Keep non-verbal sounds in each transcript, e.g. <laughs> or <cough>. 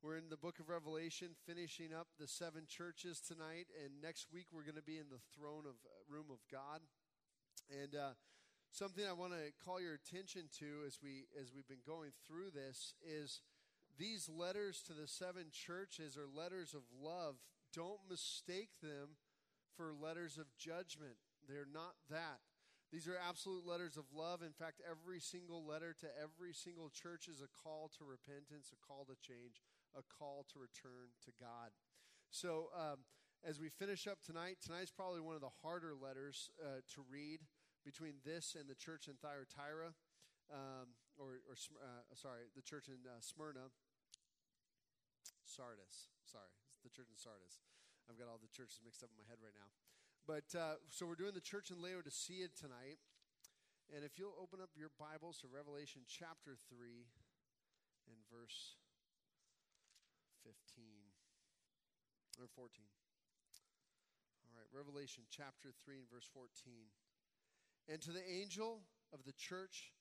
We're in the book of Revelation, finishing up the seven churches tonight, and next week we're going to be in the throne of uh, room of God. And uh, something I want to call your attention to as we as we've been going through this is these letters to the seven churches are letters of love. Don't mistake them for letters of judgment. They're not that. These are absolute letters of love. In fact, every single letter to every single church is a call to repentance, a call to change, a call to return to God. So, um, as we finish up tonight, tonight's probably one of the harder letters uh, to read between this and the church in Thyatira, um, or, or uh, sorry, the church in uh, Smyrna. Sardis. Sorry, the church in Sardis. I've got all the churches mixed up in my head right now. But uh, so we're doing the church in Laodicea tonight. And if you'll open up your Bibles to Revelation chapter 3 and verse 15 or 14. All right, Revelation chapter 3 and verse 14. And to the angel of the church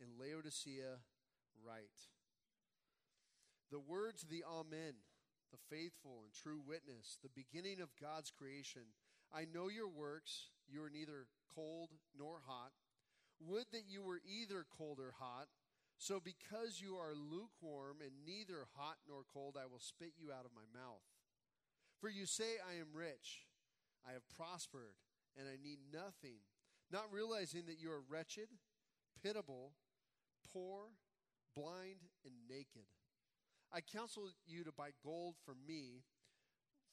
in Laodicea, write the words of the Amen, the faithful and true witness, the beginning of God's creation. I know your works. You are neither cold nor hot. Would that you were either cold or hot. So, because you are lukewarm and neither hot nor cold, I will spit you out of my mouth. For you say, I am rich, I have prospered, and I need nothing, not realizing that you are wretched, pitiable, poor, blind, and naked. I counsel you to buy gold from me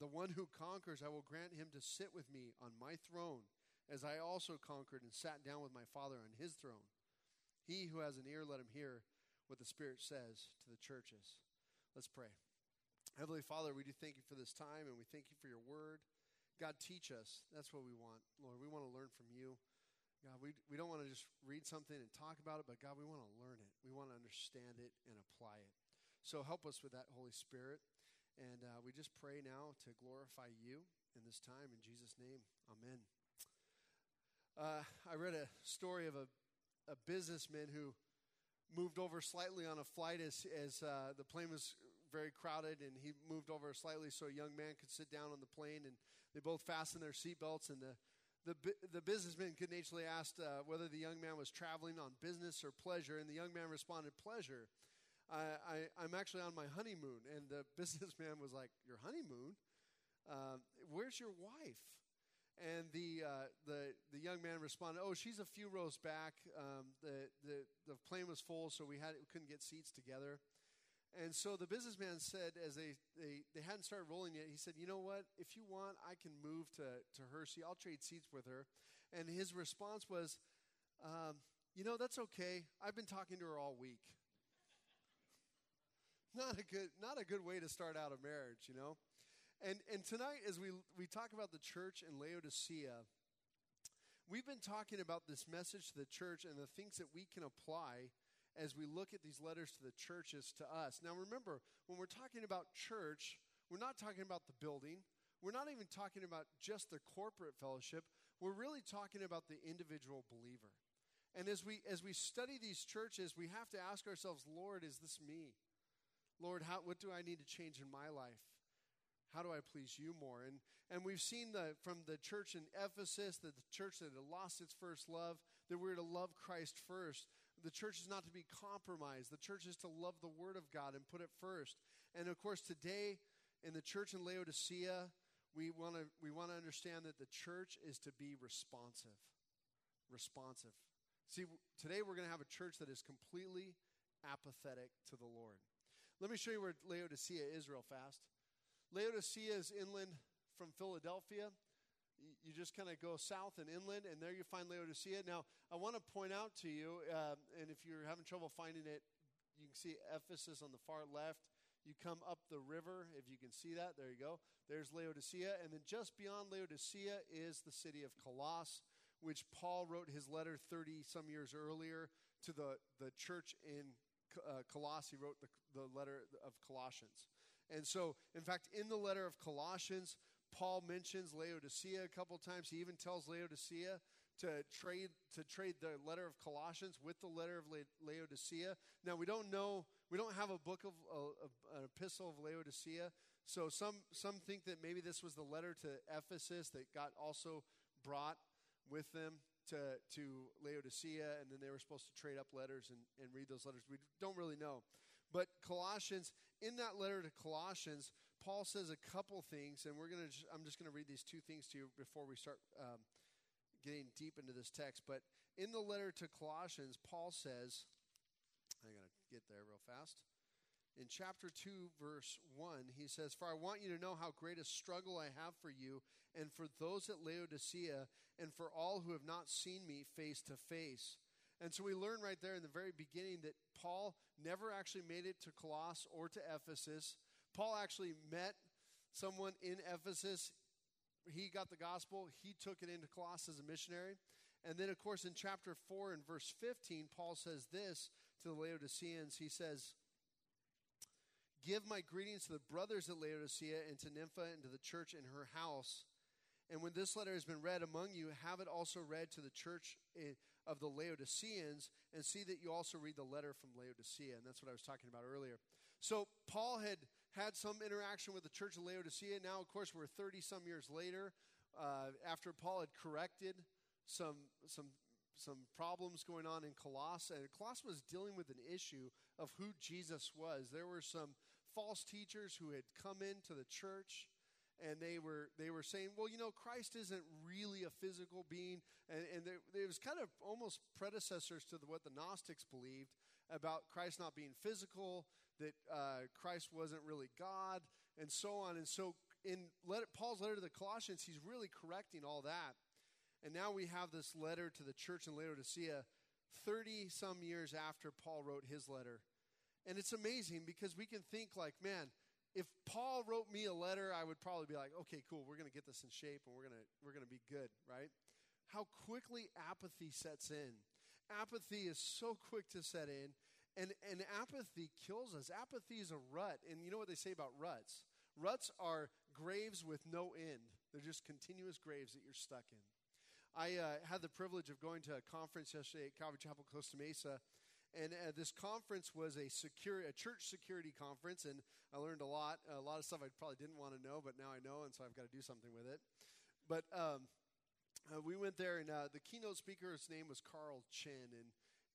The one who conquers, I will grant him to sit with me on my throne, as I also conquered and sat down with my Father on his throne. He who has an ear, let him hear what the Spirit says to the churches. Let's pray. Heavenly Father, we do thank you for this time and we thank you for your word. God, teach us. That's what we want. Lord, we want to learn from you. God, we, we don't want to just read something and talk about it, but God, we want to learn it. We want to understand it and apply it. So help us with that, Holy Spirit. And uh, we just pray now to glorify you in this time. In Jesus' name, amen. Uh, I read a story of a, a businessman who moved over slightly on a flight as, as uh, the plane was very crowded, and he moved over slightly so a young man could sit down on the plane, and they both fastened their seatbelts, and the the, the businessman good naturedly asked uh, whether the young man was traveling on business or pleasure, and the young man responded, Pleasure. I, I, am actually on my honeymoon. And the <laughs> businessman was like, Your honeymoon? Uh, where's your wife? And the, uh, the, the young man responded, Oh, she's a few rows back. Um, the, the, the plane was full, so we, had, we couldn't get seats together. And so the businessman said, as they, they, they hadn't started rolling yet, he said, You know what? If you want, I can move to, to her seat. I'll trade seats with her. And his response was, um, You know, that's okay. I've been talking to her all week not a good not a good way to start out a marriage, you know. And and tonight as we we talk about the church in Laodicea, we've been talking about this message to the church and the things that we can apply as we look at these letters to the churches to us. Now remember, when we're talking about church, we're not talking about the building. We're not even talking about just the corporate fellowship. We're really talking about the individual believer. And as we as we study these churches, we have to ask ourselves, Lord, is this me? Lord, how, what do I need to change in my life? How do I please you more? And, and we've seen the, from the church in Ephesus, that the church that had lost its first love, that we're to love Christ first. The church is not to be compromised. The church is to love the Word of God and put it first. And of course, today in the church in Laodicea, we want to we want to understand that the church is to be responsive. Responsive. See, today we're going to have a church that is completely apathetic to the Lord. Let me show you where Laodicea is real fast. Laodicea is inland from Philadelphia. You just kind of go south and inland, and there you find Laodicea. Now, I want to point out to you, uh, and if you're having trouble finding it, you can see Ephesus on the far left. you come up the river, if you can see that. There you go. There's Laodicea. And then just beyond Laodicea is the city of Colossus, which Paul wrote his letter 30 some years earlier to the, the church in uh. He wrote the, the letter of Colossians. And so, in fact, in the letter of Colossians, Paul mentions Laodicea a couple times. He even tells Laodicea to trade to trade the letter of Colossians with the letter of Laodicea. Now we don't know, we don't have a book of an epistle of Laodicea. So some some think that maybe this was the letter to Ephesus that got also brought with them to to Laodicea, and then they were supposed to trade up letters and, and read those letters. We don't really know. But Colossians, in that letter to Colossians, Paul says a couple things, and we're gonna. I'm just gonna read these two things to you before we start um, getting deep into this text. But in the letter to Colossians, Paul says, I gotta get there real fast. In chapter 2, verse 1, he says, For I want you to know how great a struggle I have for you and for those at Laodicea and for all who have not seen me face to face and so we learn right there in the very beginning that Paul never actually made it to Colossus or to Ephesus. Paul actually met someone in Ephesus. He got the gospel, he took it into Colossus as a missionary. And then, of course, in chapter 4 and verse 15, Paul says this to the Laodiceans. He says, Give my greetings to the brothers at Laodicea and to Nympha and to the church in her house. And when this letter has been read among you, have it also read to the church eh, of the Laodiceans, and see that you also read the letter from Laodicea. And that's what I was talking about earlier. So Paul had had some interaction with the church of Laodicea. Now, of course, we're 30 some years later, uh, after Paul had corrected some, some, some problems going on in Colossae. And Colossae was dealing with an issue of who Jesus was. There were some false teachers who had come into the church and they were they were saying, well, you know, Christ isn't really a physical being, and, and there, it was kind of almost predecessors to the, what the Gnostics believed about Christ not being physical, that uh, Christ wasn't really God, and so on. And so, in let, Paul's letter to the Colossians, he's really correcting all that. And now we have this letter to the church in Laodicea, thirty some years after Paul wrote his letter, and it's amazing because we can think like, man if Paul wrote me a letter, I would probably be like, okay, cool, we're going to get this in shape and we're going to we're going to be good, right? How quickly apathy sets in. Apathy is so quick to set in, and, and apathy kills us. Apathy is a rut. And you know what they say about ruts? Ruts are graves with no end, they're just continuous graves that you're stuck in. I uh, had the privilege of going to a conference yesterday at Calvary Chapel, Costa Mesa, and uh, this conference was a secure, a church security conference, and I learned a lot, a lot of stuff I probably didn't want to know, but now I know, and so I've got to do something with it. But um, uh, we went there, and uh, the keynote speaker's name was Carl Chinn, and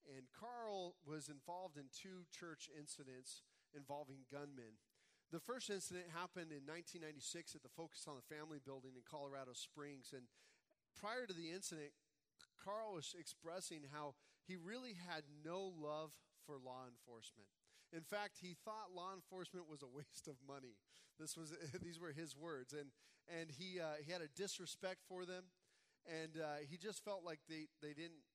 and Carl was involved in two church incidents involving gunmen. The first incident happened in 1996 at the Focus on the Family building in Colorado Springs, and prior to the incident, Carl was expressing how he really had no love for law enforcement. In fact, he thought law enforcement was a waste of money. This was <laughs> these were his words, and and he uh, he had a disrespect for them, and uh, he just felt like they they didn't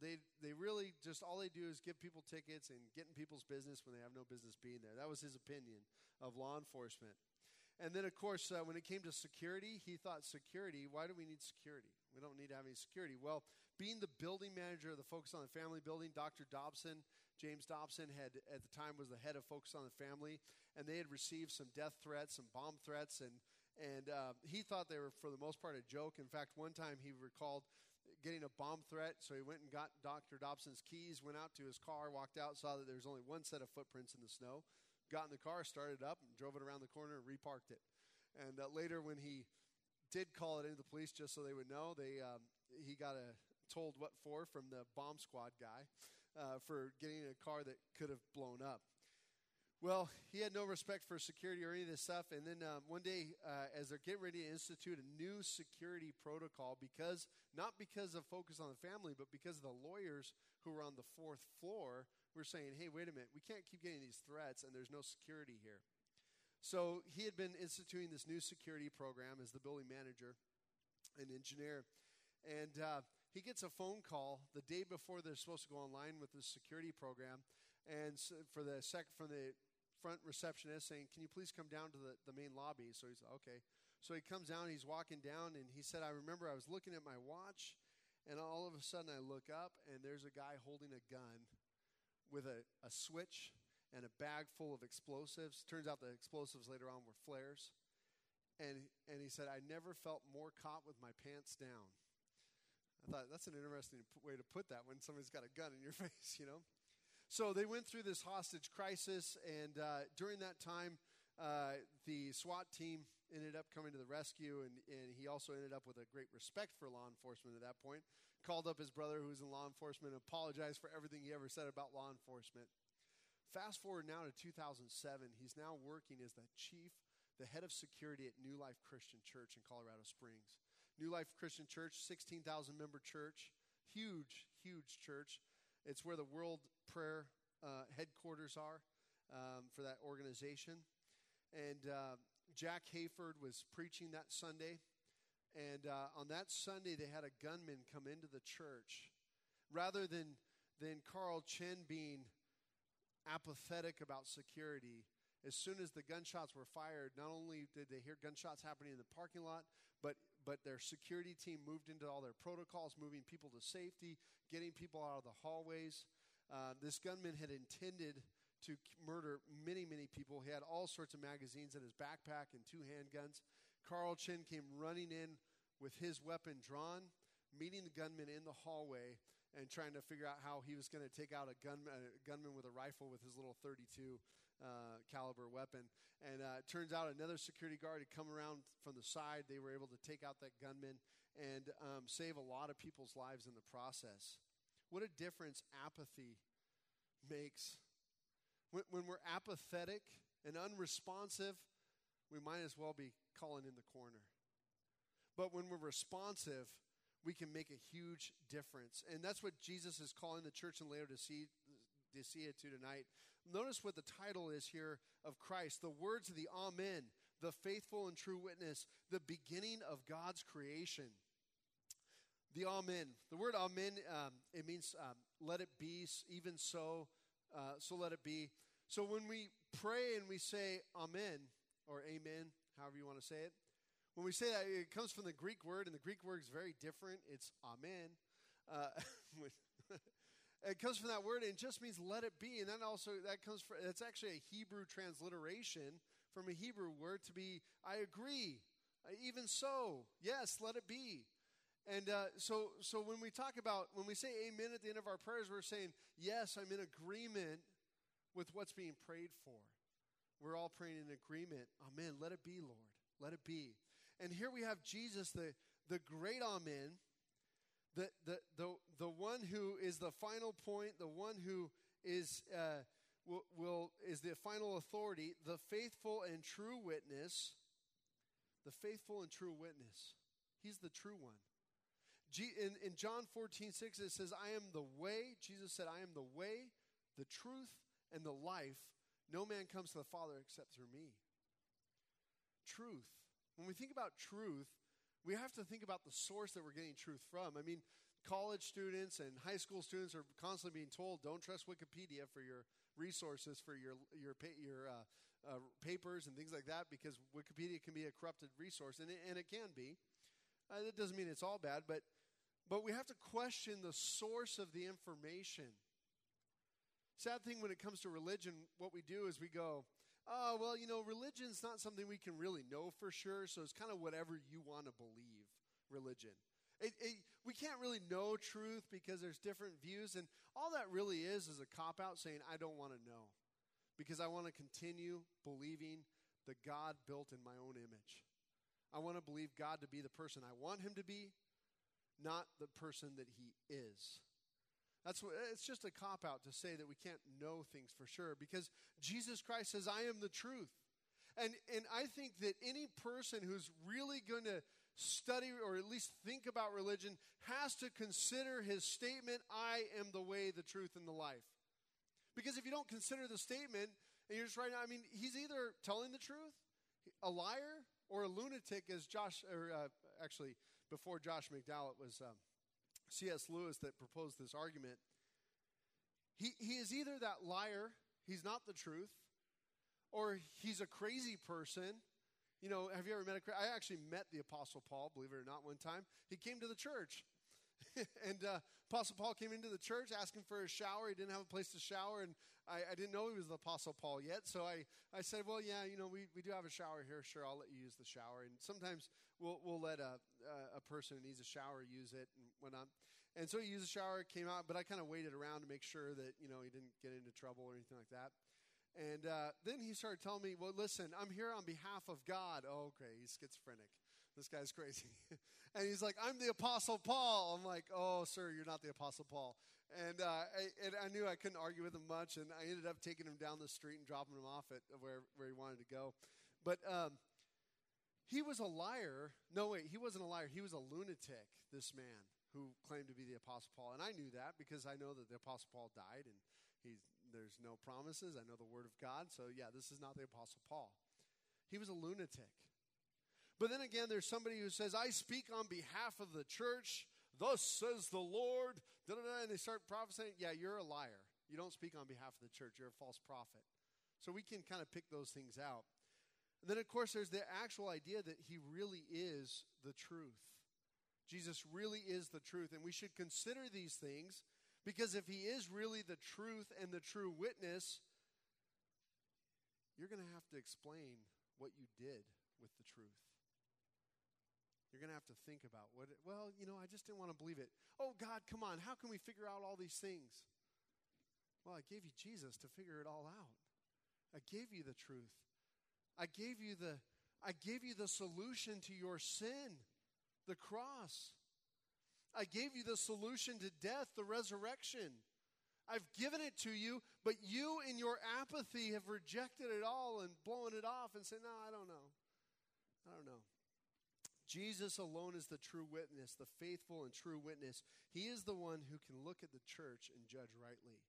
they they really just all they do is give people tickets and get in people's business when they have no business being there. That was his opinion of law enforcement. And then, of course, uh, when it came to security, he thought security. Why do we need security? We don't need to have any security. Well, being the building manager of the Focus on the Family building, Dr. Dobson, James Dobson, had at the time was the head of Focus on the Family, and they had received some death threats, some bomb threats, and and uh, he thought they were for the most part a joke. In fact, one time he recalled getting a bomb threat, so he went and got Dr. Dobson's keys, went out to his car, walked out, saw that there was only one set of footprints in the snow, got in the car, started up, and drove it around the corner and reparked it. And uh, later, when he did call it into the police just so they would know, they um, he got a told what for from the bomb squad guy uh, for getting in a car that could have blown up. Well, he had no respect for security or any of this stuff. And then um, one day, uh, as they're getting ready to institute a new security protocol, because not because of focus on the family, but because of the lawyers who were on the fourth floor, were saying, "Hey, wait a minute, we can't keep getting these threats, and there's no security here." So he had been instituting this new security program as the building manager and engineer, and uh, he gets a phone call the day before they're supposed to go online with this security program, and for the sec from the front receptionist saying, Can you please come down to the, the main lobby? So he's okay. So he comes down, he's walking down, and he said, I remember I was looking at my watch, and all of a sudden I look up, and there's a guy holding a gun with a, a switch and a bag full of explosives. Turns out the explosives later on were flares. And, and he said, I never felt more caught with my pants down. I thought that's an interesting way to put that when somebody's got a gun in your <laughs> face, you know? So they went through this hostage crisis, and uh, during that time, uh, the SWAT team ended up coming to the rescue, and, and he also ended up with a great respect for law enforcement at that point. Called up his brother, who was in law enforcement, and apologized for everything he ever said about law enforcement. Fast forward now to 2007, he's now working as the chief, the head of security at New Life Christian Church in Colorado Springs. New Life Christian Church, 16,000 member church, huge, huge church. It's where the World Prayer uh, headquarters are um, for that organization. And uh, Jack Hayford was preaching that Sunday. And uh, on that Sunday, they had a gunman come into the church. Rather than, than Carl Chinn being apathetic about security, as soon as the gunshots were fired, not only did they hear gunshots happening in the parking lot, but but their security team moved into all their protocols, moving people to safety, getting people out of the hallways. Uh, this gunman had intended to murder many, many people. He had all sorts of magazines in his backpack and two handguns. Carl Chinn came running in with his weapon drawn, meeting the gunman in the hallway, and trying to figure out how he was going to take out a, gun, a gunman with a rifle with his little 32 uh, caliber weapon. And uh, it turns out another security guard had come around from the side. They were able to take out that gunman and um, save a lot of people's lives in the process. What a difference apathy makes. When, when we're apathetic and unresponsive, we might as well be calling in the corner. But when we're responsive, we can make a huge difference. And that's what Jesus is calling the church in Laodicea to see to tonight. Notice what the title is here of Christ the words of the Amen, the faithful and true witness, the beginning of God's creation. The Amen. The word Amen, um, it means um, let it be, even so, uh, so let it be. So when we pray and we say Amen, or Amen, however you want to say it, when we say that, it comes from the Greek word, and the Greek word is very different. It's Amen. Uh, <laughs> <laughs> It comes from that word and it just means let it be. And then also that comes from it's actually a Hebrew transliteration from a Hebrew word to be I agree. Uh, even so, yes, let it be. And uh, so, so when we talk about, when we say amen at the end of our prayers, we're saying, yes, I'm in agreement with what's being prayed for. We're all praying in agreement. Amen. Let it be, Lord. Let it be. And here we have Jesus, the, the great Amen, the, the, the, the one who is the final point, the one who is, uh, will, will, is the final authority, the faithful and true witness, the faithful and true witness. He's the true one. G, in, in John 14, 6, it says, I am the way. Jesus said, I am the way, the truth, and the life. No man comes to the Father except through me. Truth. When we think about truth, we have to think about the source that we're getting truth from. I mean, college students and high school students are constantly being told, don't trust Wikipedia for your resources for your your your uh, uh, papers and things like that because Wikipedia can be a corrupted resource, and it, and it can be. Uh, that doesn't mean it's all bad, but but we have to question the source of the information. Sad thing when it comes to religion, what we do is we go, oh, well, you know, religion's not something we can really know for sure, so it's kind of whatever you want to believe, religion. It, it, we can't really know truth because there's different views, and all that really is is a cop out saying, I don't want to know because I want to continue believing the God built in my own image. I want to believe God to be the person I want him to be, not the person that he is. That's what, it's just a cop out to say that we can't know things for sure because Jesus Christ says, I am the truth. And, and I think that any person who's really going to study or at least think about religion has to consider his statement, I am the way, the truth, and the life. Because if you don't consider the statement and you're just writing, I mean, he's either telling the truth, a liar, or a lunatic, as Josh, or uh, actually, before Josh McDowell, it was um, C.S. Lewis that proposed this argument. He, he is either that liar, he's not the truth, or he's a crazy person. You know, have you ever met a I actually met the Apostle Paul, believe it or not, one time. He came to the church. <laughs> and uh, Apostle Paul came into the church asking for a shower. He didn't have a place to shower, and I, I, didn't know he was the Apostle Paul yet. So I, I said, Well, yeah, you know, we, we do have a shower here. Sure, I'll let you use the shower. And sometimes we'll, we'll let a, a person who needs a shower use it and whatnot. And so he used the shower, came out, but I kind of waited around to make sure that, you know, he didn't get into trouble or anything like that. And uh, then he started telling me, Well, listen, I'm here on behalf of God. Oh, okay, he's schizophrenic. This guy's crazy. <laughs> and he's like, I'm the Apostle Paul. I'm like, oh, sir, you're not the Apostle Paul. And, uh, I, and I knew I couldn't argue with him much, and I ended up taking him down the street and dropping him off at where, where he wanted to go. But um, he was a liar. No, wait, he wasn't a liar. He was a lunatic, this man who claimed to be the Apostle Paul. And I knew that because I know that the Apostle Paul died, and he's, there's no promises. I know the Word of God. So, yeah, this is not the Apostle Paul. He was a lunatic. But then again, there's somebody who says, I speak on behalf of the church. Thus says the Lord. And they start prophesying. Yeah, you're a liar. You don't speak on behalf of the church. You're a false prophet. So we can kind of pick those things out. And then, of course, there's the actual idea that he really is the truth. Jesus really is the truth. And we should consider these things because if he is really the truth and the true witness, you're going to have to explain what you did with the truth. You're going to have to think about what, it, well, you know, I just didn't want to believe it. Oh, God, come on. How can we figure out all these things? Well, I gave you Jesus to figure it all out. I gave you the truth. I gave you the I gave you the solution to your sin, the cross. I gave you the solution to death, the resurrection. I've given it to you, but you in your apathy have rejected it all and blown it off and said, "No, I don't know. I don't know." Jesus alone is the true witness, the faithful and true witness. He is the one who can look at the church and judge rightly.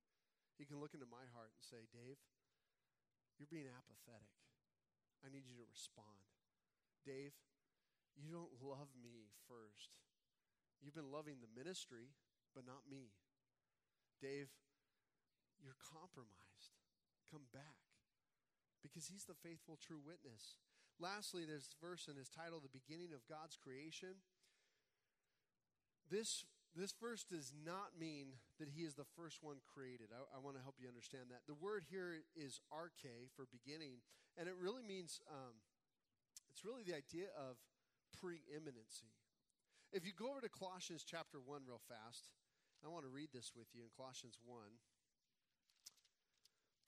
He can look into my heart and say, Dave, you're being apathetic. I need you to respond. Dave, you don't love me first. You've been loving the ministry, but not me. Dave, you're compromised. Come back. Because he's the faithful, true witness. Lastly, this verse and is titled The Beginning of God's Creation. This, this verse does not mean that he is the first one created. I, I want to help you understand that. The word here is arche for beginning, and it really means, um, it's really the idea of preeminency. If you go over to Colossians chapter 1 real fast, I want to read this with you in Colossians 1.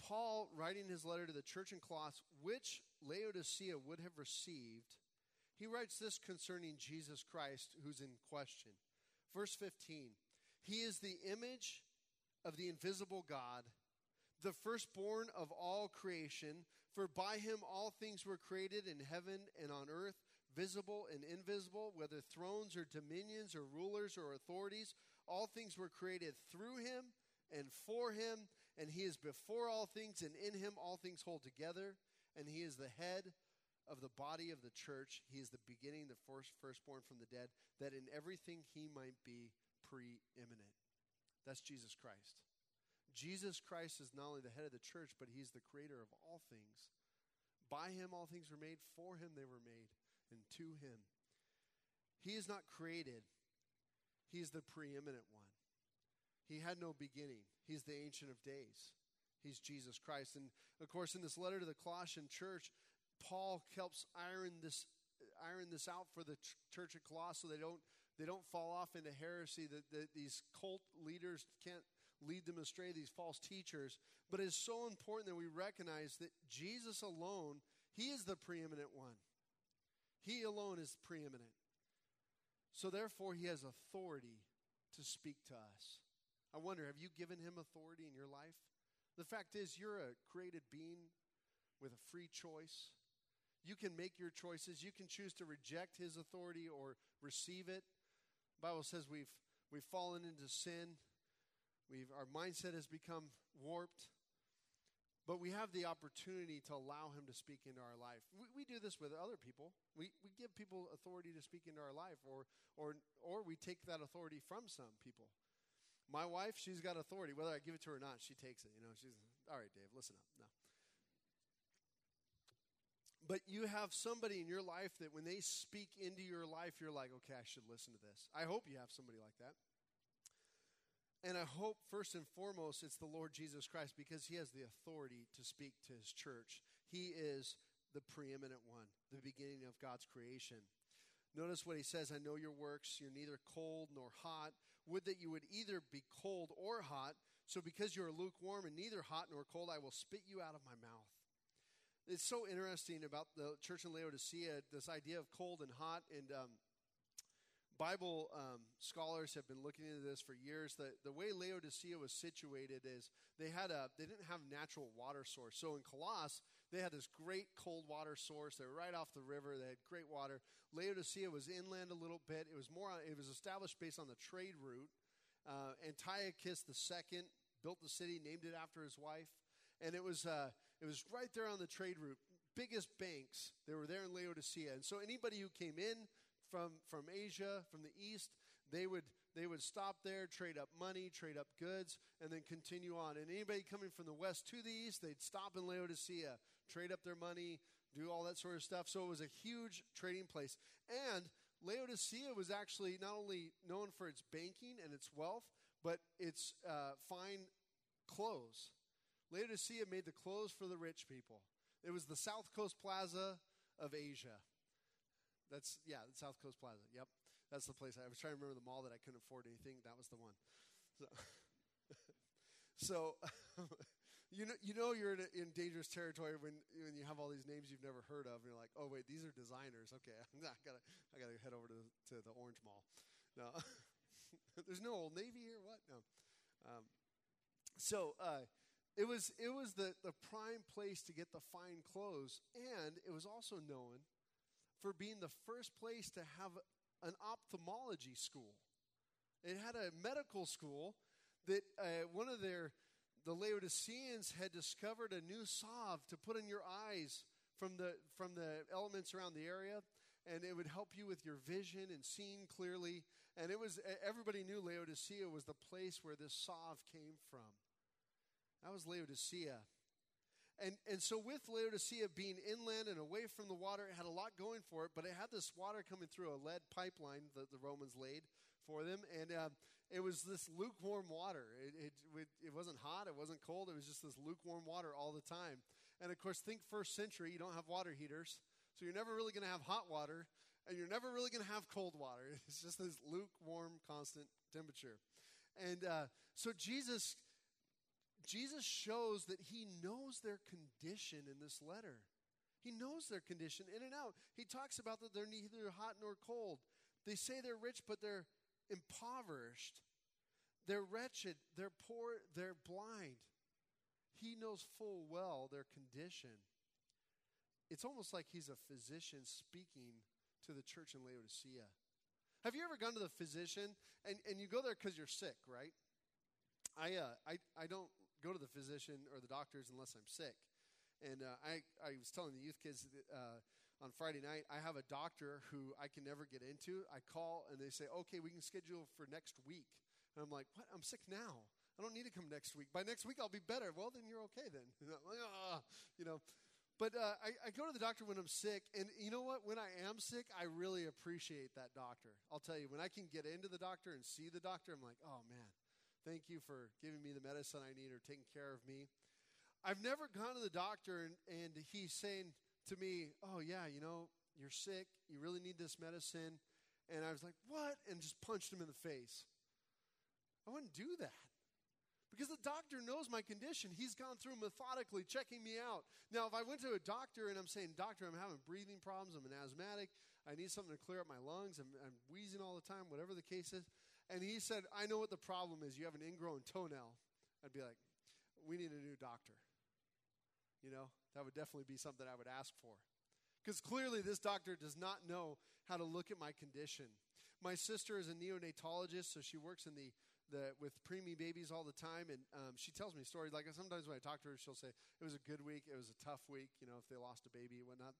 Paul, writing his letter to the church in Colossus, which Laodicea would have received, he writes this concerning Jesus Christ, who's in question. Verse 15 He is the image of the invisible God, the firstborn of all creation, for by him all things were created in heaven and on earth, visible and invisible, whether thrones or dominions or rulers or authorities. All things were created through him and for him and he is before all things, and in him all things hold together. And he is the head of the body of the church. He is the beginning, the first, firstborn from the dead, that in everything he might be preeminent. That's Jesus Christ. Jesus Christ is not only the head of the church, but he's the creator of all things. By him all things were made, for him they were made, and to him. He is not created, he is the preeminent one. He had no beginning. He's the Ancient of Days. He's Jesus Christ. And of course, in this letter to the Colossian church, Paul helps iron this, iron this out for the church at Colossus so they don't, they don't fall off into heresy, that, that these cult leaders can't lead them astray, these false teachers. But it's so important that we recognize that Jesus alone, He is the preeminent one. He alone is preeminent. So therefore, He has authority to speak to us. I wonder, have you given him authority in your life? The fact is, you're a created being with a free choice. You can make your choices. You can choose to reject his authority or receive it. The Bible says we've, we've fallen into sin. We've, our mindset has become warped. But we have the opportunity to allow him to speak into our life. We, we do this with other people. We, we give people authority to speak into our life, or, or, or we take that authority from some people. My wife, she's got authority. Whether I give it to her or not, she takes it. You know, she's, all right, Dave, listen up. No. but you have somebody in your life that when they speak into your life, you're like, okay, I should listen to this. I hope you have somebody like that. And I hope, first and foremost, it's the Lord Jesus Christ because he has the authority to speak to his church. He is the preeminent one, the beginning of God's creation. Notice what he says I know your works. You're neither cold nor hot. Would that you would either be cold or hot. So because you are lukewarm and neither hot nor cold, I will spit you out of my mouth. It's so interesting about the church in Laodicea, this idea of cold and hot. And um, Bible um, scholars have been looking into this for years. The, the way Laodicea was situated is they had a they didn't have natural water source. So in Colossus, they had this great cold water source. They were right off the river. They had great water. Laodicea was inland a little bit. It was more. It was established based on the trade route. Uh, Antiochus II built the city, named it after his wife, and it was uh, it was right there on the trade route. Biggest banks. They were there in Laodicea, and so anybody who came in from, from Asia, from the East, they would, they would stop there, trade up money, trade up goods, and then continue on. And anybody coming from the West to the East, they'd stop in Laodicea, trade up their money, do all that sort of stuff. So it was a huge trading place. And Laodicea was actually not only known for its banking and its wealth, but its uh, fine clothes. Laodicea made the clothes for the rich people. It was the South Coast Plaza of Asia. That's yeah, the South Coast Plaza. Yep, that's the place. I was trying to remember the mall that I couldn't afford anything. That was the one. So, <laughs> so <laughs> you know you know you're in, a, in, dangerous territory when when you have all these names you've never heard of, and you're like, oh wait, these are designers. Okay, <laughs> I gotta I gotta head over to to the Orange Mall. No, there's no Old Navy here. What? No. Um, so. Uh, it was, it was the, the prime place to get the fine clothes, and it was also known for being the first place to have an ophthalmology school. It had a medical school that uh, one of their the Laodiceans had discovered a new salve to put in your eyes from the from the elements around the area, and it would help you with your vision and seeing clearly. And it was everybody knew Laodicea was the place where this salve came from. That was Laodicea. And, and so, with Laodicea being inland and away from the water, it had a lot going for it, but it had this water coming through a lead pipeline that the Romans laid for them. And uh, it was this lukewarm water. It, it, it wasn't hot, it wasn't cold, it was just this lukewarm water all the time. And of course, think first century, you don't have water heaters, so you're never really going to have hot water, and you're never really going to have cold water. <laughs> It's just this lukewarm, constant temperature. And uh, so, Jesus Jesus shows that he knows their condition in this letter. He knows their condition in and out. He talks about that they're neither hot nor cold. They say they're rich, but they're impoverished. They're wretched. They're poor. They're blind. He knows full well their condition. It's almost like he's a physician speaking to the church in Laodicea. Have you ever gone to the physician and, and you go there because you're sick, right? I, uh, I, I don't go to the physician or the doctors unless I'm sick. And uh, I, I was telling the youth kids uh, on Friday night, I have a doctor who I can never get into. I call and they say, okay, we can schedule for next week. And I'm like, what? I'm sick now. I don't need to come next week. By next week, I'll be better. Well, then you're okay then. <laughs> you know. But uh, I, I, go to the doctor when I'm sick, and you know what? When I am sick, I really appreciate that doctor. I'll tell you, when I can get into the doctor and see the doctor, I'm like, oh man, Thank you for giving me the medicine I need or taking care of me. I've never gone to the doctor and, and he's saying to me, Oh, yeah, you know, you're sick. You really need this medicine. And I was like, What? And just punched him in the face. I wouldn't do that. Because the doctor knows my condition. He's gone through methodically checking me out. Now, if I went to a doctor and I'm saying, Doctor, I'm having breathing problems, I'm an asthmatic, I need something to clear up my lungs, I'm, I'm wheezing all the time, whatever the case is, and he said, I know what the problem is. You have an ingrown toenail. I'd be like, we need a new doctor. You know, that would definitely be something I would ask for. Because clearly, this doctor does not know how to look at my condition. My sister is a neonatologist, so she works in the, the with preemie babies all the time, and um, she tells me stories. Like sometimes when I talk to her, she'll say it was a good week, it was a tough week, you know, if they lost a baby and whatnot.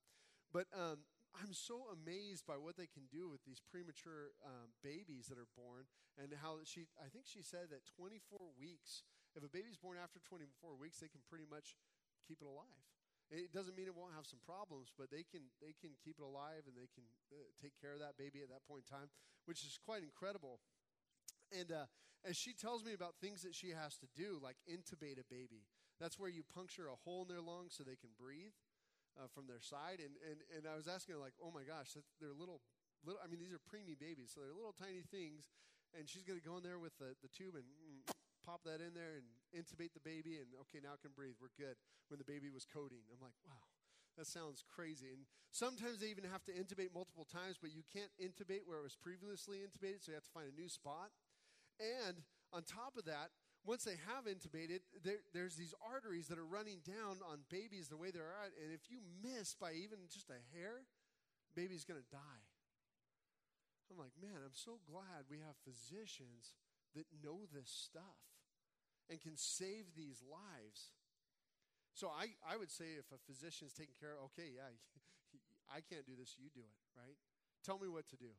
But um, I'm so amazed by what they can do with these premature um, babies that are born, and how she, I think she said that 24 weeks, if a baby's born after 24 weeks, they can pretty much keep it alive. It doesn't mean it won't have some problems, but they can they can keep it alive and they can uh, take care of that baby at that point in time, which is quite incredible. And uh, as she tells me about things that she has to do, like intubate a baby, that's where you puncture a hole in their lung so they can breathe uh, from their side. And, and and I was asking her like, oh my gosh, they're little little. I mean, these are preemie babies, so they're little tiny things. And she's going to go in there with the, the tube and mm, pop that in there and intubate the baby, and okay, now it can breathe. We're good. When the baby was coding, I'm like, wow, that sounds crazy. And sometimes they even have to intubate multiple times, but you can't intubate where it was previously intubated, so you have to find a new spot. And on top of that, once they have intubated, there, there's these arteries that are running down on babies the way they're at, and if you miss by even just a hair, baby's going to die. I'm like, man, I'm so glad we have physicians that know this stuff and can save these lives. So I, I would say if a physician is taking care of, okay, yeah, <laughs> I can't do this, you do it, right? Tell me what to do.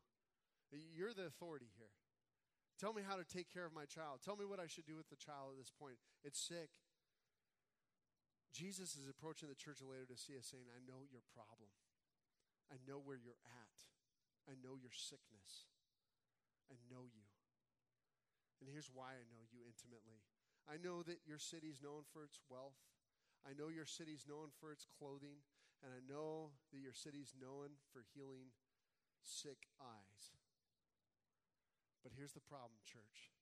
You're the authority here. Tell me how to take care of my child. Tell me what I should do with the child at this point. It's sick. Jesus is approaching the church of Laodicea saying, I know your problem. I know where you're at. I know your sickness. I know you. And here's why I know you intimately I know that your city's known for its wealth. I know your city's known for its clothing. And I know that your city's known for healing sick eyes. But here's the problem, church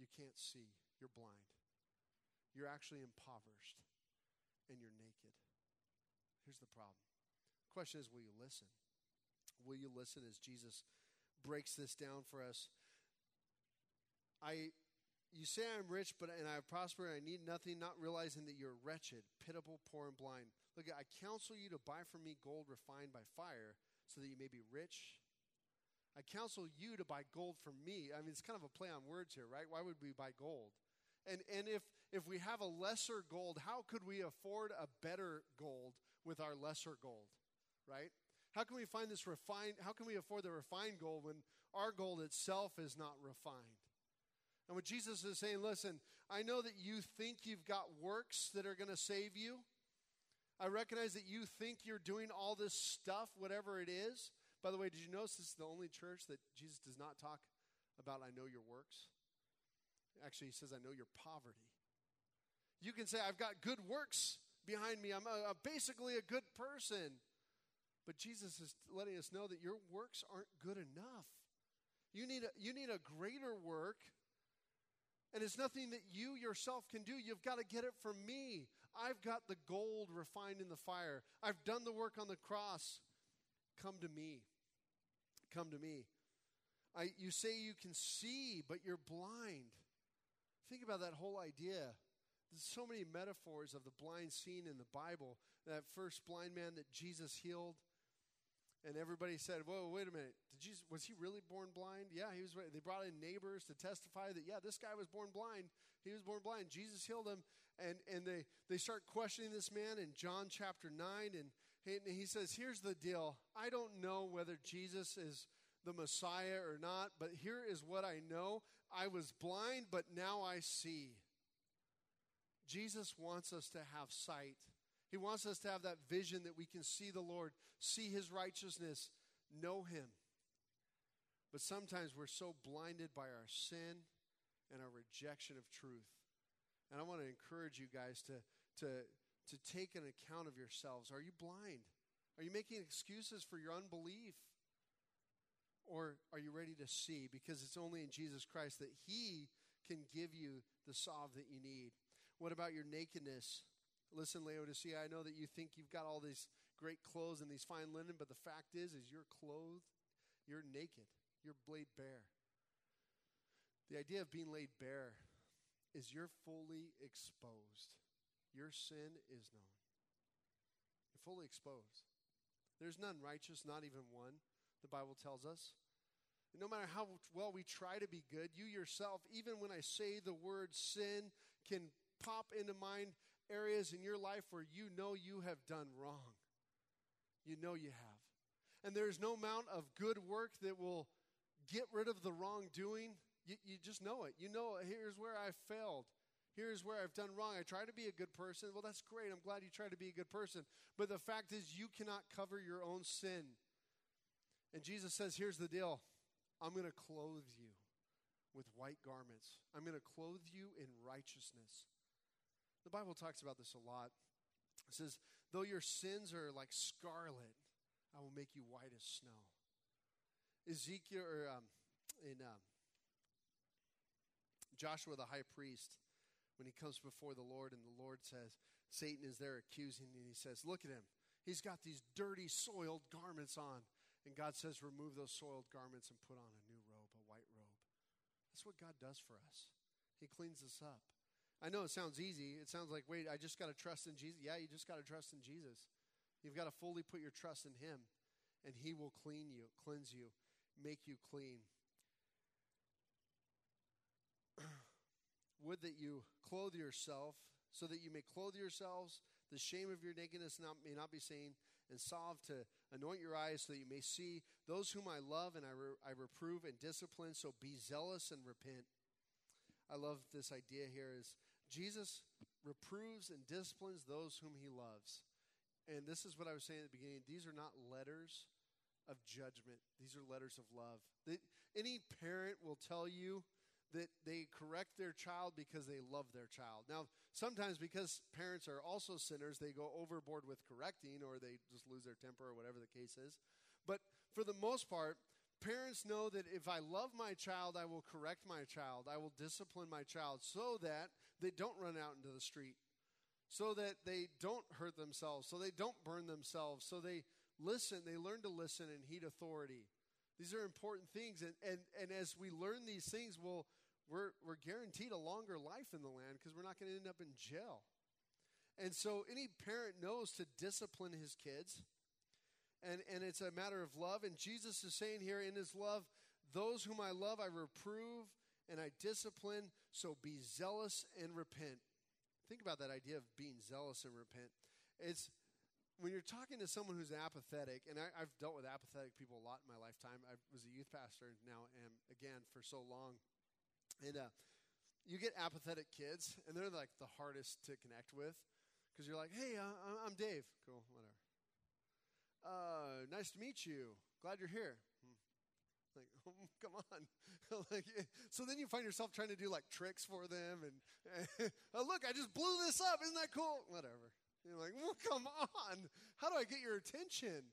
you can't see, you're blind. You're actually impoverished, and you're naked. Here's the problem. The question is will you listen? Will you listen as Jesus breaks this down for us? I you say I'm rich, but and I prosper, and I need nothing, not realizing that you're wretched, pitiable, poor, and blind. Look, I counsel you to buy from me gold refined by fire, so that you may be rich. I counsel you to buy gold from me. I mean, it's kind of a play on words here, right? Why would we buy gold? And and if if we have a lesser gold, how could we afford a better gold with our lesser gold, right? How can we find this refined? How can we afford the refined gold when our gold itself is not refined? And what Jesus is saying, listen, I know that you think you've got works that are going to save you. I recognize that you think you're doing all this stuff, whatever it is. By the way, did you notice this is the only church that Jesus does not talk about, I know your works? Actually, he says, I know your poverty. You can say, I've got good works behind me. I'm a, a basically a good person. But Jesus is letting us know that your works aren't good enough. You need a, you need a greater work and it's nothing that you yourself can do. You've got to get it from me. I've got the gold refined in the fire. I've done the work on the cross. Come to me. Come to me. I, you say you can see, but you're blind. Think about that whole idea. There's so many metaphors of the blind seen in the Bible. That first blind man that Jesus healed, and everybody said, "Whoa, wait a minute! Did you, was he really born blind?" Yeah, he was. They brought in neighbors to testify that, yeah, this guy was born blind. He was born blind. Jesus healed him, and and they they start questioning this man in John chapter nine, and and he says, "Here's the deal. I don't know whether Jesus is the Messiah or not, but here is what I know: I was blind, but now I see." Jesus wants us to have sight. He wants us to have that vision that we can see the Lord, see His righteousness, know Him. But sometimes we're so blinded by our sin and our rejection of truth. And I want to encourage you guys to, to, to take an account of yourselves. Are you blind? Are you making excuses for your unbelief? Or are you ready to see? Because it's only in Jesus Christ that He can give you the salve that you need. What about your nakedness? Listen, Laodicea, I know that you think you've got all these great clothes and these fine linen, but the fact is, is you're clothed, you're naked, you're laid bare. The idea of being laid bare is you're fully exposed. Your sin is known. You're fully exposed. There's none righteous, not even one, the Bible tells us. no matter how well we try to be good, you yourself, even when I say the word sin, can pop into mind areas in your life where you know you have done wrong. You know you have. And there's no amount of good work that will get rid of the wrongdoing. You, you just know it. You know, here's where I failed. Here's where I've done wrong. I try to be a good person. Well, that's great. I'm glad you try to be a good person. But the fact is, you cannot cover your own sin. And Jesus says, Here's the deal I'm going to clothe you with white garments, I'm going to clothe you in righteousness. The Bible talks about this a lot. It says, Though your sins are like scarlet, I will make you white as snow. Ezekiel, or um, in um, Joshua the high priest, when he comes before the Lord, and the Lord says, Satan is there accusing, and he says, Look at him. He's got these dirty, soiled garments on. And God says, Remove those soiled garments and put on a new robe, a white robe. That's what God does for us. He cleans us up. I know it sounds easy. It sounds like, wait, I just got to trust in Jesus. Yeah, you just got to trust in Jesus. You've got to fully put your trust in Him, and He will clean you, cleanse you, make you clean. Would that you clothe yourself so that you may clothe yourselves. The shame of your nakedness not, may not be seen, and salve to anoint your eyes so that you may see those whom I love and I, re- I reprove and discipline. So be zealous and repent. I love this idea here is Jesus reproves and disciplines those whom he loves. And this is what I was saying at the beginning. These are not letters of judgment, these are letters of love. any parent will tell you that they correct their child because they love their child. Now, sometimes because parents are also sinners, they go overboard with correcting or they just lose their temper or whatever the case is. But for the most part, parents know that if I love my child, I will correct my child. I will discipline my child so that they don't run out into the street, so that they don't hurt themselves, so they don't burn themselves, so they listen, they learn to listen and heed authority. These are important things. And, and, and as we learn these things, we'll, we're, we're guaranteed a longer life in the land because we're not going to end up in jail. And so any parent knows to discipline his kids. And, and it's a matter of love. And Jesus is saying here in his love, those whom I love, I reprove and I discipline, so be zealous and repent. Think about that idea of being zealous and repent. It's when you're talking to someone who's apathetic, and I, have dealt with apathetic people a lot in my lifetime. I was a youth pastor, now am again for so long. And uh, you get apathetic kids, and they're like the hardest to connect with because you're like, hey, uh, I'm Dave. Cool, whatever. Uh, nice to meet you. Glad you're here. Like, <laughs> oh, come on. <laughs> like, <laughs> so then you find yourself trying to do like tricks for them and, and oh, look, I just blew this up. Isn't that cool? Whatever. You're like, well, come on. How do I get your attention?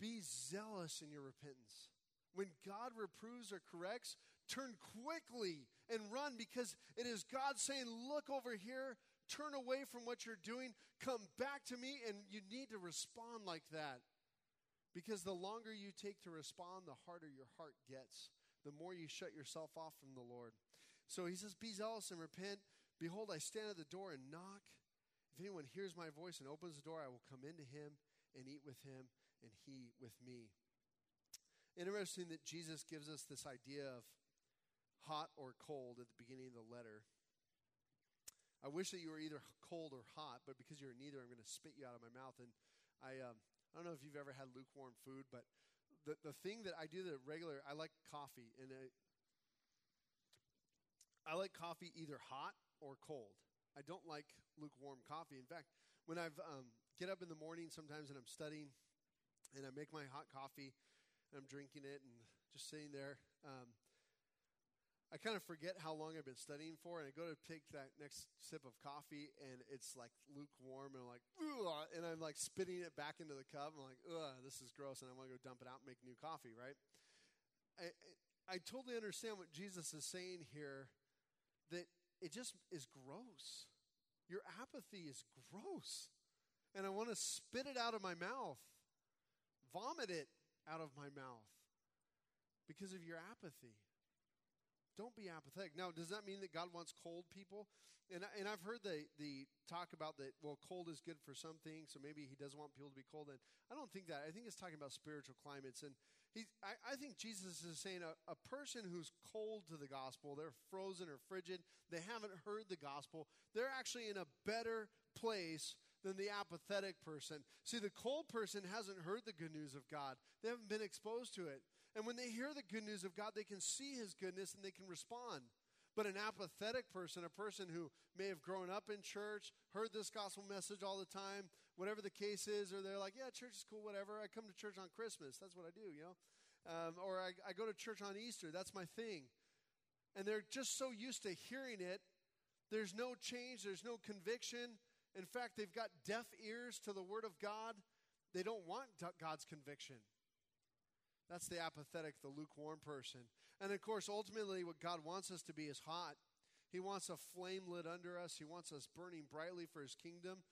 Be zealous in your repentance. When God reproves or corrects, turn quickly and run because it is God saying, Look over here, turn away from what you're doing, come back to me, and you need to respond like that. Because the longer you take to respond, the harder your heart gets, the more you shut yourself off from the Lord. So he says, Be zealous and repent. Behold, I stand at the door and knock. If anyone hears my voice and opens the door, I will come into him and eat with him, and he with me. Interesting that Jesus gives us this idea of hot or cold at the beginning of the letter. I wish that you were either cold or hot, but because you're neither, I'm going to spit you out of my mouth. And I, um, I don't know if you've ever had lukewarm food, but the, the thing that I do the regular, I like coffee. And I, I like coffee either hot or cold. I don't like lukewarm coffee. In fact, when I've um, get up in the morning sometimes and I'm studying and I make my hot coffee I'm drinking it and just sitting there, um, I kind of forget how long I've been studying for, and I go to take that next sip of coffee, and it's like lukewarm, and I'm like, Ugh, and I'm like spitting it back into the cup. I'm like, ugh, this is gross, and I want to go dump it out and make new coffee, right? I, I totally understand what Jesus is saying here, that it just is gross. Your apathy is gross, and I want to spit it out of my mouth, vomit it out of my mouth because of your apathy. Don't be apathetic. Now, does that mean that God wants cold people? And, and I've heard the, the talk about that, well, cold is good for something, so maybe he doesn't want people to be cold. And I don't think that. I think it's talking about spiritual climates. And he, I, I think Jesus is saying a, a person who's cold to the gospel, they're frozen or frigid, they haven't heard the gospel, they're actually in a better place than the apathetic person. See, the cold person hasn't heard the good news of God, they haven't been exposed to it. And when they hear the good news of God, they can see his goodness and they can respond. But an apathetic person, a person who may have grown up in church, heard this gospel message all the time, whatever the case is, or they're like, yeah, church is cool, whatever. I come to church on Christmas. That's what I do, you know? Um, or I, I go to church on Easter. That's my thing. And they're just so used to hearing it, there's no change, there's no conviction. In fact, they've got deaf ears to the Word of God. They don't want God's conviction. That's the apathetic, the lukewarm person. And of course, ultimately, what God wants us to be is hot. He wants a flame lit under us, He wants us burning brightly for His kingdom.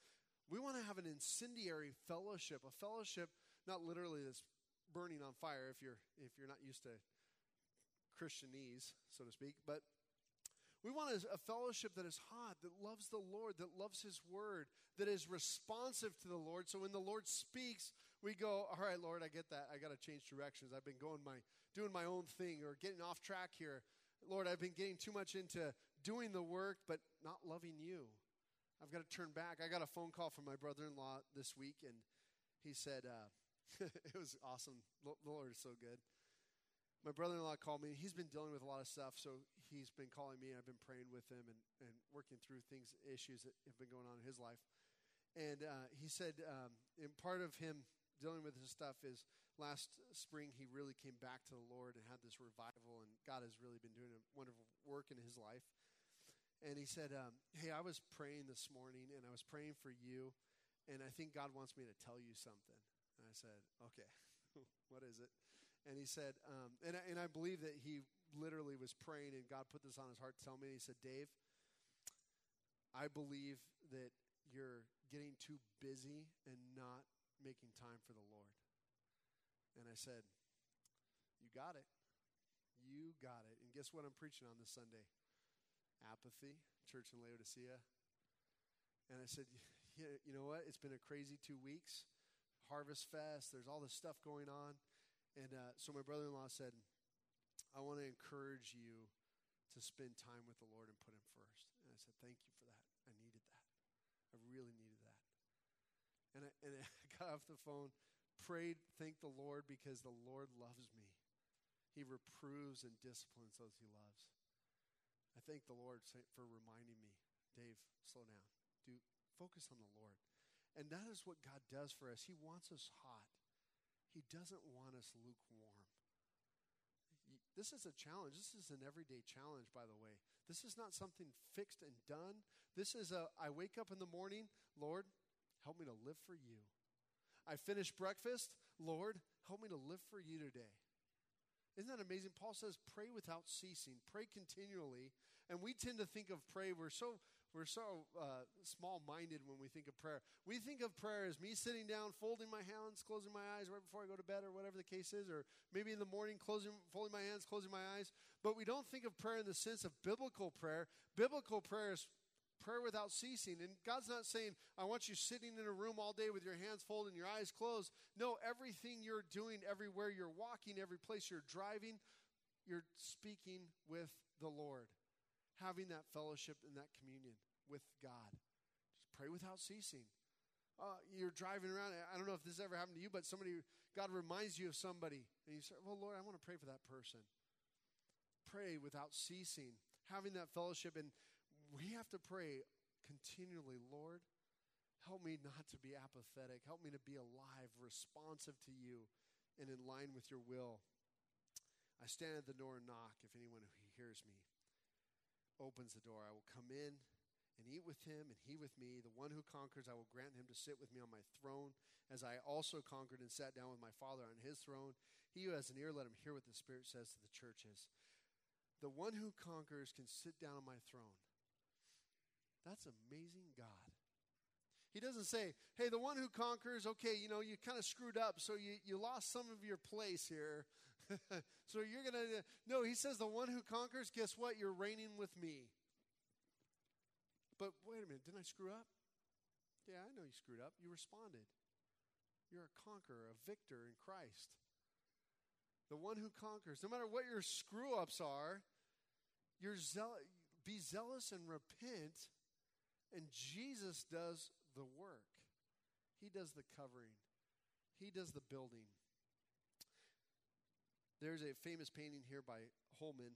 We want to have an incendiary fellowship, a fellowship not literally that's burning on fire if you're if you're not used to Christianese, so to speak, but we want a, fellowship that is hot, that loves the Lord, that loves His Word, that is responsive to the Lord. So when the Lord speaks, we go, "All right, Lord, I get that. I got to change directions. I've been going my doing my own thing or getting off track here. Lord, I've been getting too much into doing the work, but not loving You. I've got to turn back. I got a phone call from my brother-in-law this week, and he said uh, <laughs> it was awesome. The Lord is so good my brother-in-law called me. He's been dealing with a lot of stuff, so he's been calling me. I've been praying with him and, and working through things, issues that have been going on in his life. And uh, he said, um, and part of him dealing with his stuff is last spring he really came back to the Lord and had this revival, and God has really been doing a wonderful work in his life. And he said, um, "Hey, I was praying this morning, and I was praying for you, and I think God wants me to tell you something." And I said, "Okay, <laughs> what is it?" And he said, um, and, I, and I believe that he literally was praying, and God put this on his heart to tell me. He said, Dave, I believe that you're getting too busy and not making time for the Lord. And I said, You got it. You got it. And guess what I'm preaching on this Sunday? Apathy, church in Laodicea. And I said, You know what? It's been a crazy two weeks. Harvest Fest, there's all this stuff going on. And uh, so my brother in law said, I want to encourage you to spend time with the Lord and put Him first. And I said, Thank you for that. I needed that. I really needed that. And I, and <laughs> I got off the phone, prayed, thanked the Lord because the Lord loves me. He reproves and disciplines those He loves. I thank the Lord for reminding me, Dave, slow down. Do focus on the Lord. And that is what God does for us. He wants us hot. He doesn't want us lukewarm. This is a challenge. This is an everyday challenge, by the way. This is not something fixed and done. This is a I wake up in the morning, Lord, help me to live for you. I finish breakfast, Lord, help me to live for you today. Isn't that amazing? Paul says, pray without ceasing, pray continually. And we tend to think of pray, we're so we're so uh, small minded when we think of prayer. We think of prayer as me sitting down, folding my hands, closing my eyes right before I go to bed, or whatever the case is, or maybe in the morning, closing, folding my hands, closing my eyes. But we don't think of prayer in the sense of biblical prayer. Biblical prayer is prayer without ceasing. And God's not saying, I want you sitting in a room all day with your hands folded and your eyes closed. No, everything you're doing, everywhere you're walking, every place you're driving, you're speaking with the Lord having that fellowship and that communion with God. Just pray without ceasing. Uh, you're driving around. I don't know if this ever happened to you, but somebody, God reminds you of somebody, and you say, Well, Lord, I want to pray for that person. Pray without ceasing, having that fellowship. And we have to pray continually, Lord, help me not to be apathetic. Help me to be alive, responsive to you, and in line with your will. I stand at the door and knock. If anyone hears me opens the door. I will come in and eat with him and he with me. The one who conquers, I will grant him to sit with me on my throne, as I also conquered and sat down with my Father on his throne. He who has an ear, let him hear what the Spirit says to the churches. The one who conquers can sit down on my throne. That's amazing God. He doesn't say, hey, the one who conquers, okay, you know, you kind of screwed up, so you, you lost some of your place here. <laughs> so you're going to. No, he says the one who conquers, guess what? You're reigning with me. But wait a minute, didn't I screw up? Yeah, I know you screwed up. You responded. You're a conqueror, a victor in Christ. The one who conquers. No matter what your screw ups are, you're zeal- be zealous and repent, and Jesus does the work. He does the covering, He does the building. There's a famous painting here by Holman,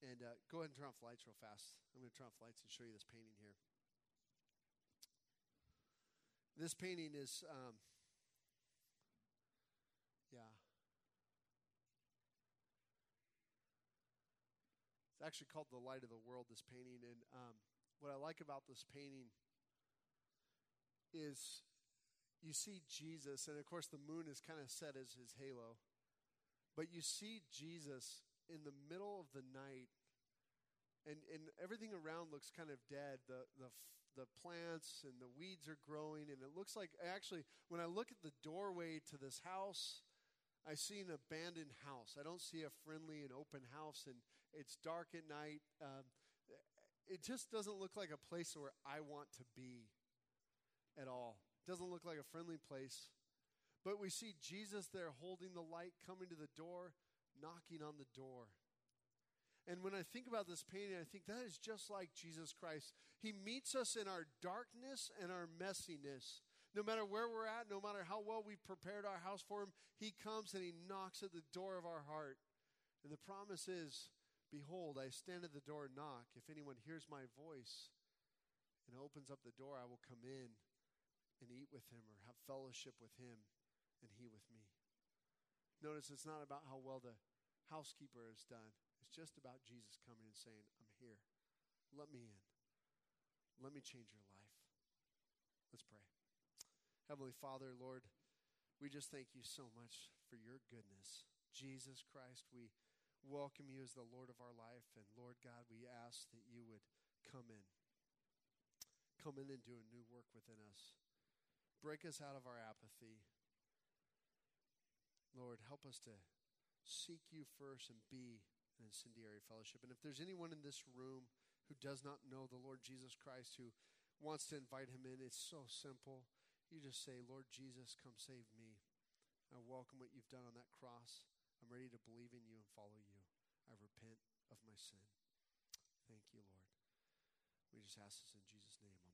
And uh, go ahead and turn off the lights real fast. I'm going to turn off the lights and show you this painting here. This painting is, um, yeah. It's actually called The Light of the World, this painting. And um, what I like about this painting is you see Jesus, and of course, the moon is kind of set as his halo, but you see Jesus in the middle of the night, and, and everything around looks kind of dead. The, the, the plants and the weeds are growing, and it looks like actually, when I look at the doorway to this house, I see an abandoned house. I don't see a friendly and open house, and it's dark at night. Um, it just doesn't look like a place where I want to be at all. It Doesn't look like a friendly place. But we see Jesus there holding the light, coming to the door, knocking on the door. And when I think about this painting, I think that is just like Jesus Christ. He meets us in our darkness and our messiness. No matter where we're at, no matter how well we've prepared our house for Him, He comes and He knocks at the door of our heart. And the promise is Behold, I stand at the door and knock. If anyone hears my voice and opens up the door, I will come in and eat with him or have fellowship with him and he with me. Notice it's not about how well the housekeeper has done, it's just about Jesus coming and saying, I'm here. Let me in. Let me change your life. Let's pray. Heavenly Father, Lord, we just thank you so much for your goodness. Jesus Christ, we welcome you as the Lord of our life. And Lord God, we ask that you would come in. Come in and do a new work within us. Break us out of our apathy. Lord, help us to seek you first and be an incendiary fellowship. And if there's anyone in this room who does not know the Lord Jesus Christ, who wants to invite him in, it's so simple. You just say, Lord Jesus, come save me. I welcome what you've done on that cross. I'm ready to believe in you and follow you. I repent of my sin. Thank you, Lord. We just ask this in Jesus' name.